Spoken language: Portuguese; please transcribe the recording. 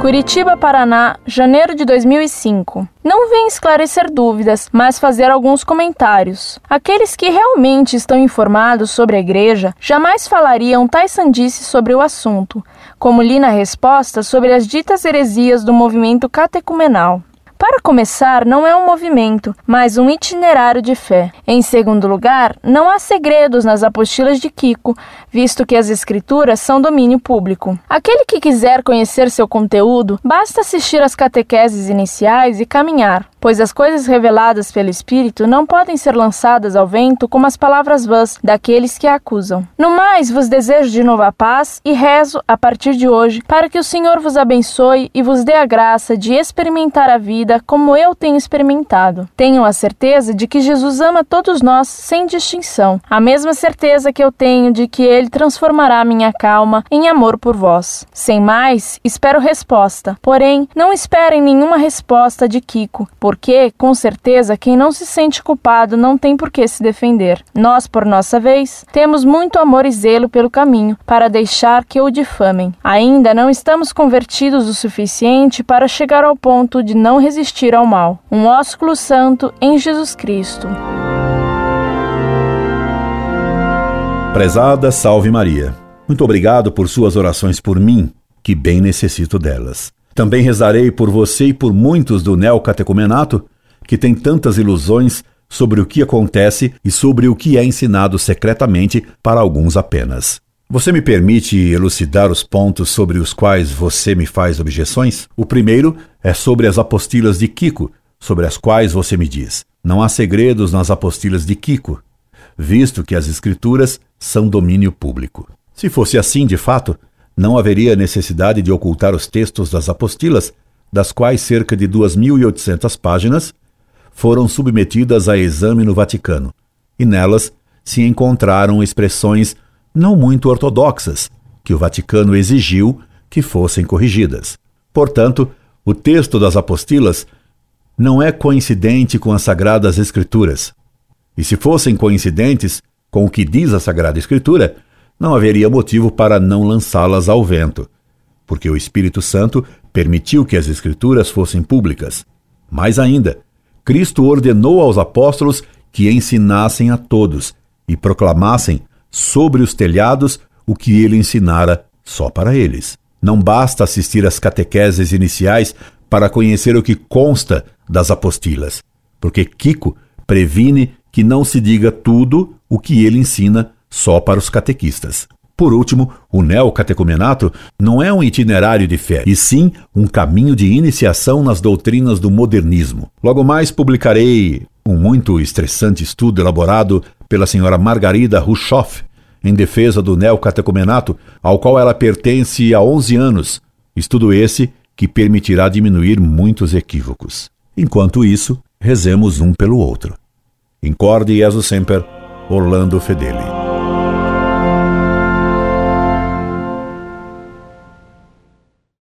Curitiba, Paraná, janeiro de 2005. Não vem esclarecer dúvidas, mas fazer alguns comentários. Aqueles que realmente estão informados sobre a igreja jamais falariam tais sandices sobre o assunto, como li na resposta sobre as ditas heresias do movimento catecumenal. Para começar, não é um movimento, mas um itinerário de fé. Em segundo lugar, não há segredos nas apostilas de Kiko, visto que as escrituras são domínio público. Aquele que quiser conhecer seu conteúdo, basta assistir às catequeses iniciais e caminhar, pois as coisas reveladas pelo Espírito não podem ser lançadas ao vento como as palavras vãs daqueles que a acusam. No mais, vos desejo de novo a paz e rezo, a partir de hoje, para que o Senhor vos abençoe e vos dê a graça de experimentar a vida como eu tenho experimentado. Tenho a certeza de que Jesus ama todos nós sem distinção. A mesma certeza que eu tenho de que ele transformará minha calma em amor por vós. Sem mais, espero resposta. Porém, não esperem nenhuma resposta de Kiko, porque, com certeza, quem não se sente culpado não tem por que se defender. Nós, por nossa vez, temos muito amor e zelo pelo caminho para deixar que o difamem. Ainda não estamos convertidos o suficiente para chegar ao ponto de não resistir ao mal. Um ósculo santo em Jesus Cristo. Prezada Salve Maria, muito obrigado por suas orações por mim, que bem necessito delas. Também rezarei por você e por muitos do neocatecumenato que têm tantas ilusões sobre o que acontece e sobre o que é ensinado secretamente para alguns apenas. Você me permite elucidar os pontos sobre os quais você me faz objeções? O primeiro é sobre as apostilas de Kiko, sobre as quais você me diz: não há segredos nas apostilas de Kiko, visto que as escrituras são domínio público. Se fosse assim, de fato, não haveria necessidade de ocultar os textos das apostilas, das quais cerca de 2.800 páginas foram submetidas a exame no Vaticano, e nelas se encontraram expressões não muito ortodoxas, que o Vaticano exigiu que fossem corrigidas. Portanto, o texto das apostilas não é coincidente com as Sagradas Escrituras. E se fossem coincidentes com o que diz a Sagrada Escritura, não haveria motivo para não lançá-las ao vento, porque o Espírito Santo permitiu que as Escrituras fossem públicas. Mais ainda, Cristo ordenou aos apóstolos que ensinassem a todos e proclamassem sobre os telhados o que ele ensinara só para eles. Não basta assistir às catequeses iniciais para conhecer o que consta das apostilas, porque Kiko previne que não se diga tudo o que ele ensina só para os catequistas. Por último, o neocatecumenato não é um itinerário de fé, e sim um caminho de iniciação nas doutrinas do modernismo. Logo mais publicarei um muito estressante estudo elaborado pela senhora Margarida Ruschoff em defesa do neocatecumenato, ao qual ela pertence há 11 anos. Estudo esse que permitirá diminuir muitos equívocos. Enquanto isso, rezemos um pelo outro. Incorde Jesus Semper, Orlando Fedeli.